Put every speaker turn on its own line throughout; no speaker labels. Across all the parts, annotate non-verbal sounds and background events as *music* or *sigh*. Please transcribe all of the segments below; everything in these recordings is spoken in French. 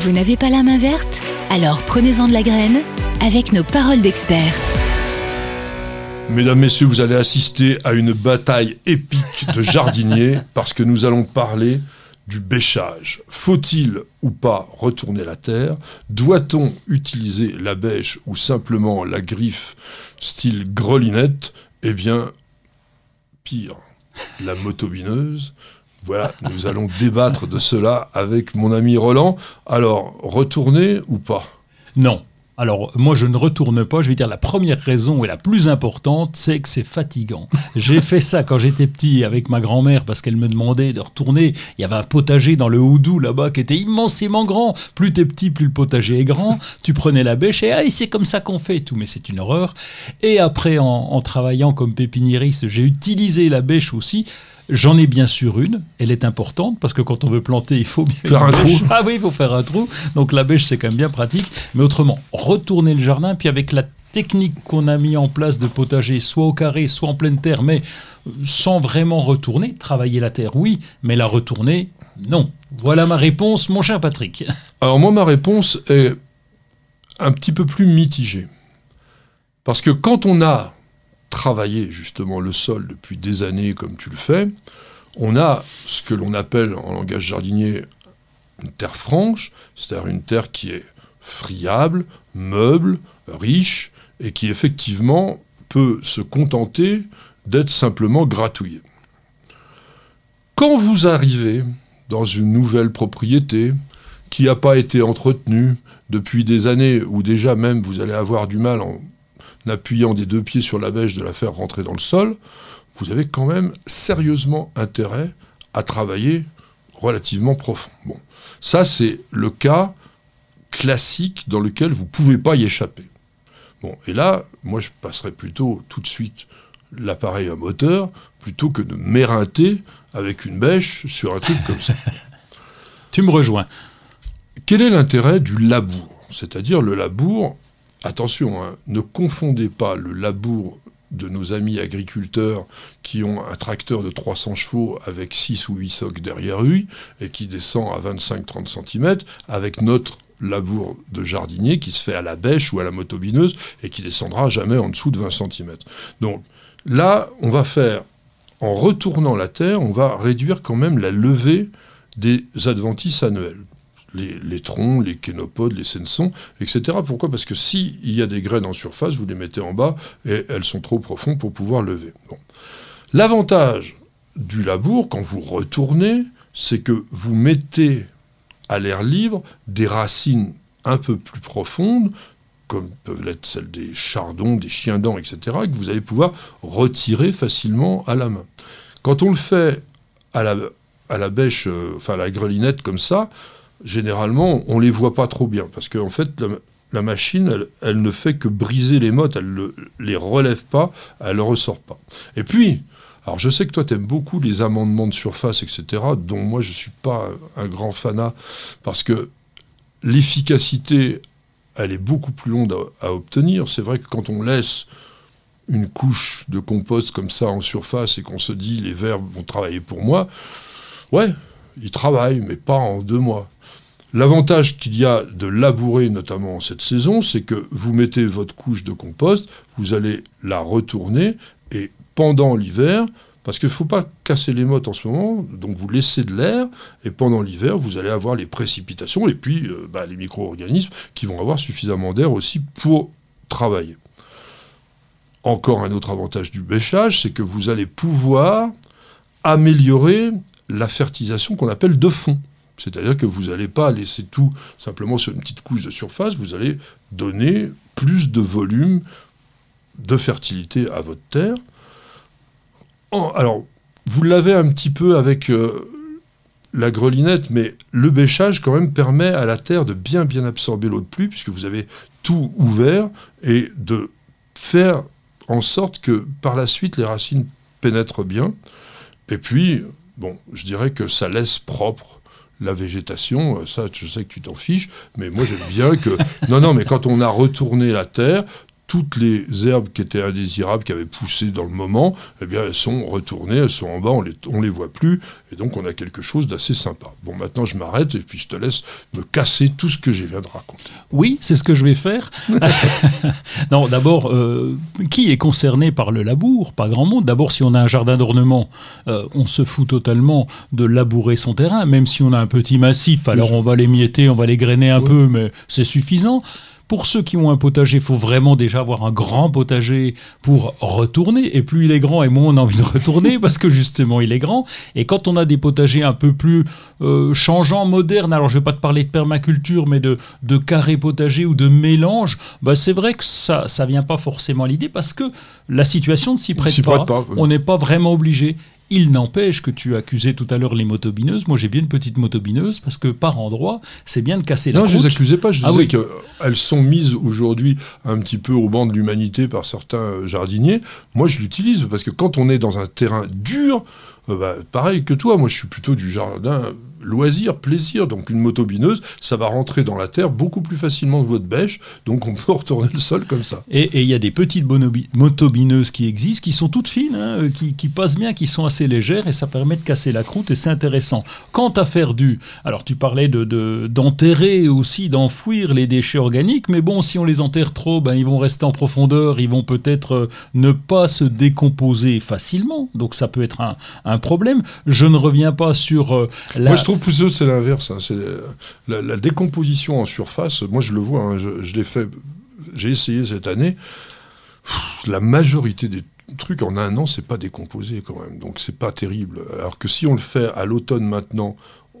Vous n'avez pas la main verte? Alors prenez-en de la graine avec nos paroles d'experts.
Mesdames, Messieurs, vous allez assister à une bataille épique de jardiniers *laughs* parce que nous allons parler du bêchage. Faut-il ou pas retourner la terre? Doit-on utiliser la bêche ou simplement la griffe style grelinette? Eh bien, pire, la motobineuse. Voilà, nous allons débattre de cela avec mon ami Roland. Alors, retourner ou pas?
Non. Alors, moi, je ne retourne pas. Je vais dire la première raison et la plus importante, c'est que c'est fatigant. J'ai fait ça quand j'étais petit avec ma grand-mère parce qu'elle me demandait de retourner. Il y avait un potager dans le Houdou là-bas qui était immensément grand. Plus t'es petit, plus le potager est grand. Tu prenais la bêche et ah, c'est comme ça qu'on fait tout. Mais c'est une horreur. Et après, en, en travaillant comme pépiniériste, j'ai utilisé la bêche aussi. J'en ai bien sûr une, elle est importante parce que quand on veut planter, il faut bien
faire un trou.
Ah oui, il faut faire un trou. Donc la bêche, c'est quand même bien pratique. Mais autrement, retourner le jardin, puis avec la technique qu'on a mis en place de potager, soit au carré, soit en pleine terre, mais sans vraiment retourner, travailler la terre, oui, mais la retourner, non. Voilà ma réponse, mon cher Patrick.
Alors moi, ma réponse est un petit peu plus mitigée. Parce que quand on a travailler justement le sol depuis des années comme tu le fais, on a ce que l'on appelle en langage jardinier une terre franche, c'est-à-dire une terre qui est friable, meuble, riche, et qui effectivement peut se contenter d'être simplement gratouillée. Quand vous arrivez dans une nouvelle propriété qui n'a pas été entretenue depuis des années, ou déjà même vous allez avoir du mal en appuyant des deux pieds sur la bêche de la faire rentrer dans le sol, vous avez quand même sérieusement intérêt à travailler relativement profond. Bon, ça c'est le cas classique dans lequel vous ne pouvez pas y échapper. Bon, et là, moi je passerai plutôt tout de suite l'appareil à moteur plutôt que de m'éreinter avec une bêche sur un truc comme ça. *laughs*
Tu me rejoins.
Quel est l'intérêt du labour? C'est-à-dire le labour, Attention, hein, ne confondez pas le labour de nos amis agriculteurs qui ont un tracteur de 300 chevaux avec 6 ou 8 socs derrière lui et qui descend à 25-30 cm avec notre labour de jardinier qui se fait à la bêche ou à la motobineuse et qui descendra jamais en dessous de 20 cm. Donc là, on va faire, en retournant la terre, on va réduire quand même la levée des adventices annuels les, troncs, les kénopodes, les sensons, etc. Pourquoi? Parce que s'il y a des graines en surface, vous les mettez en bas et elles sont trop profondes pour pouvoir lever. L'avantage du labour, quand vous retournez, c'est que vous mettez à l'air libre des racines un peu plus profondes, comme peuvent l'être celles des chardons, des chiens-dents, etc., que vous allez pouvoir retirer facilement à la main. Quand on le fait à la, bêche, euh, enfin à la grelinette comme ça, généralement, on ne les voit pas trop bien, parce qu'en fait, la, machine, elle, ne fait que briser les mottes, elle ne les relève pas, elle ne ressort pas. Et puis, alors je sais que toi, tu aimes beaucoup les amendements de surface, etc., dont moi, je ne suis pas un, grand fanat, parce que l'efficacité, elle est beaucoup plus longue à, obtenir. C'est vrai que quand on laisse une couche de compost comme ça en surface et qu'on se dit les vers vont travailler pour moi, ouais, ils travaillent, mais pas en deux mois. L'avantage qu'il y a de labourer, notamment en cette saison, c'est que vous mettez votre couche de compost, vous allez la retourner, et pendant l'hiver, parce qu'il ne faut pas casser les mottes en ce moment, donc vous laissez de l'air, et pendant l'hiver, vous allez avoir les précipitations, et puis euh, bah, les micro-organismes qui vont avoir suffisamment d'air aussi pour travailler. Encore un autre avantage du bêchage, c'est que vous allez pouvoir améliorer la fertilisation qu'on appelle de fond. C'est-à-dire que vous n'allez pas laisser tout simplement sur une petite couche de surface, vous allez donner plus de volume de fertilité à votre terre. alors, vous l'avez un petit peu avec euh, la grelinette, mais le bêchage quand même permet à la terre de bien bien absorber l'eau de pluie, puisque vous avez tout ouvert, et de faire en sorte que par la suite les racines pénètrent bien. Et puis, bon, je dirais que ça laisse propre la végétation, euh, ça je sais que tu t'en fiches, mais moi j'aime bien que... Non, non, mais quand on a retourné la terre, toutes les herbes qui étaient indésirables, qui avaient poussé dans le moment, eh bien, elles sont retournées, elles sont en bas, on les, on les voit plus, et donc on a quelque chose d'assez sympa. Bon, maintenant je m'arrête et puis je te laisse me casser tout ce que j'ai viens de raconter.
Oui, c'est ce que je vais faire. *laughs* non, d'abord, euh, qui est concerné par le labour? Pas grand monde. D'abord, si on a un jardin d'ornement, euh, on se fout totalement de labourer son terrain, même si on a un petit massif, alors on va les mietter, on va les grainer un peu, mais c'est suffisant. Pour ceux qui ont un potager, il faut vraiment déjà avoir un grand potager pour retourner. Et plus il est grand, et moins on a envie de *laughs* retourner parce que justement il est grand. Et quand on a des potagers un peu plus euh, changeants, modernes, alors je ne vais pas te parler de permaculture, mais de, de carré potager ou de mélange, bah c'est vrai que ça ne vient pas forcément à l'idée parce que la situation ne s'y prête, pas. On n'est pas vraiment obligé. Il n'empêche que tu accusais tout à l'heure les motobineuses. Moi, j'ai bien une petite motobineuse parce que par endroit, c'est bien de casser la
Non,
je
ne les accusais pas. Je ah disais qu'elles sont mises aujourd'hui un petit peu au banc de l'humanité par certains jardiniers. Moi, je l'utilise parce que quand on est dans un terrain dur, euh, bah, pareil que toi, moi, je suis plutôt du jardin loisir, plaisir. Donc une motobineuse, ça va rentrer dans la terre beaucoup plus facilement que votre bêche, donc on peut *laughs* retourner le sol comme ça.
Et il y a des petites motobineuses qui existent, qui sont toutes fines, hein, euh, qui, passent bien, qui sont assez légères, et ça permet de casser la croûte, et c'est intéressant. Quant à faire du... Alors tu parlais d'enterrer de, aussi, d'enfouir les déchets organiques, mais bon, si on les enterre trop, ben, ils vont rester en profondeur, ils vont peut-être euh, ne pas se décomposer facilement, donc ça peut être un, problème. Je ne reviens pas sur euh,
la trouve plutôt c'est l'inverse. Hein. C'est la, décomposition en surface. Moi, je le vois. Hein. je, l'ai fait. J'ai essayé cette année. la majorité des trucs en un an, c'est pas décomposé quand même. Donc c'est pas terrible. Alors que si on le fait à l'automne maintenant,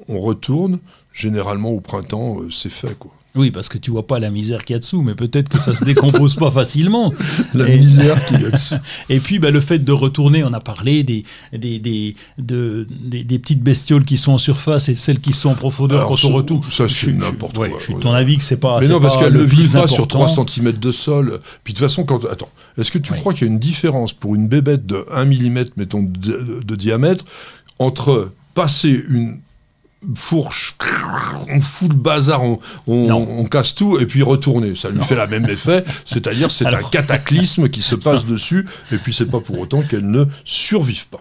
on retourne. Généralement au printemps, euh, c'est fait quoi.
Oui, parce que tu vois pas la misère qu'il y a dessous, mais peut-être que ça se décompose pas facilement. *laughs*
La misère qu'il y a dessous. *laughs*
Et puis, bah, le fait de retourner, on a parlé des, des, des, des, petites bestioles qui sont en surface et celles qui sont en profondeur quand on retourne.
Ça, c'est n'importe quoi.
je suis de ton avis que c'est pas.
Mais non, parce qu'elles ne vivent pas sur 3 cm de sol. Puis de toute façon, quand. Attends, est-ce que tu crois qu'il y a une différence pour une bébête de 1 mm, mettons, de diamètre, entre passer une fourche, on fout le bazar, on, casse tout et puis retourner. Ça lui fait la même effet, c'est-à-dire c'est un cataclysme qui se passe dessus et puis c'est pas pour autant qu'elle ne survive pas.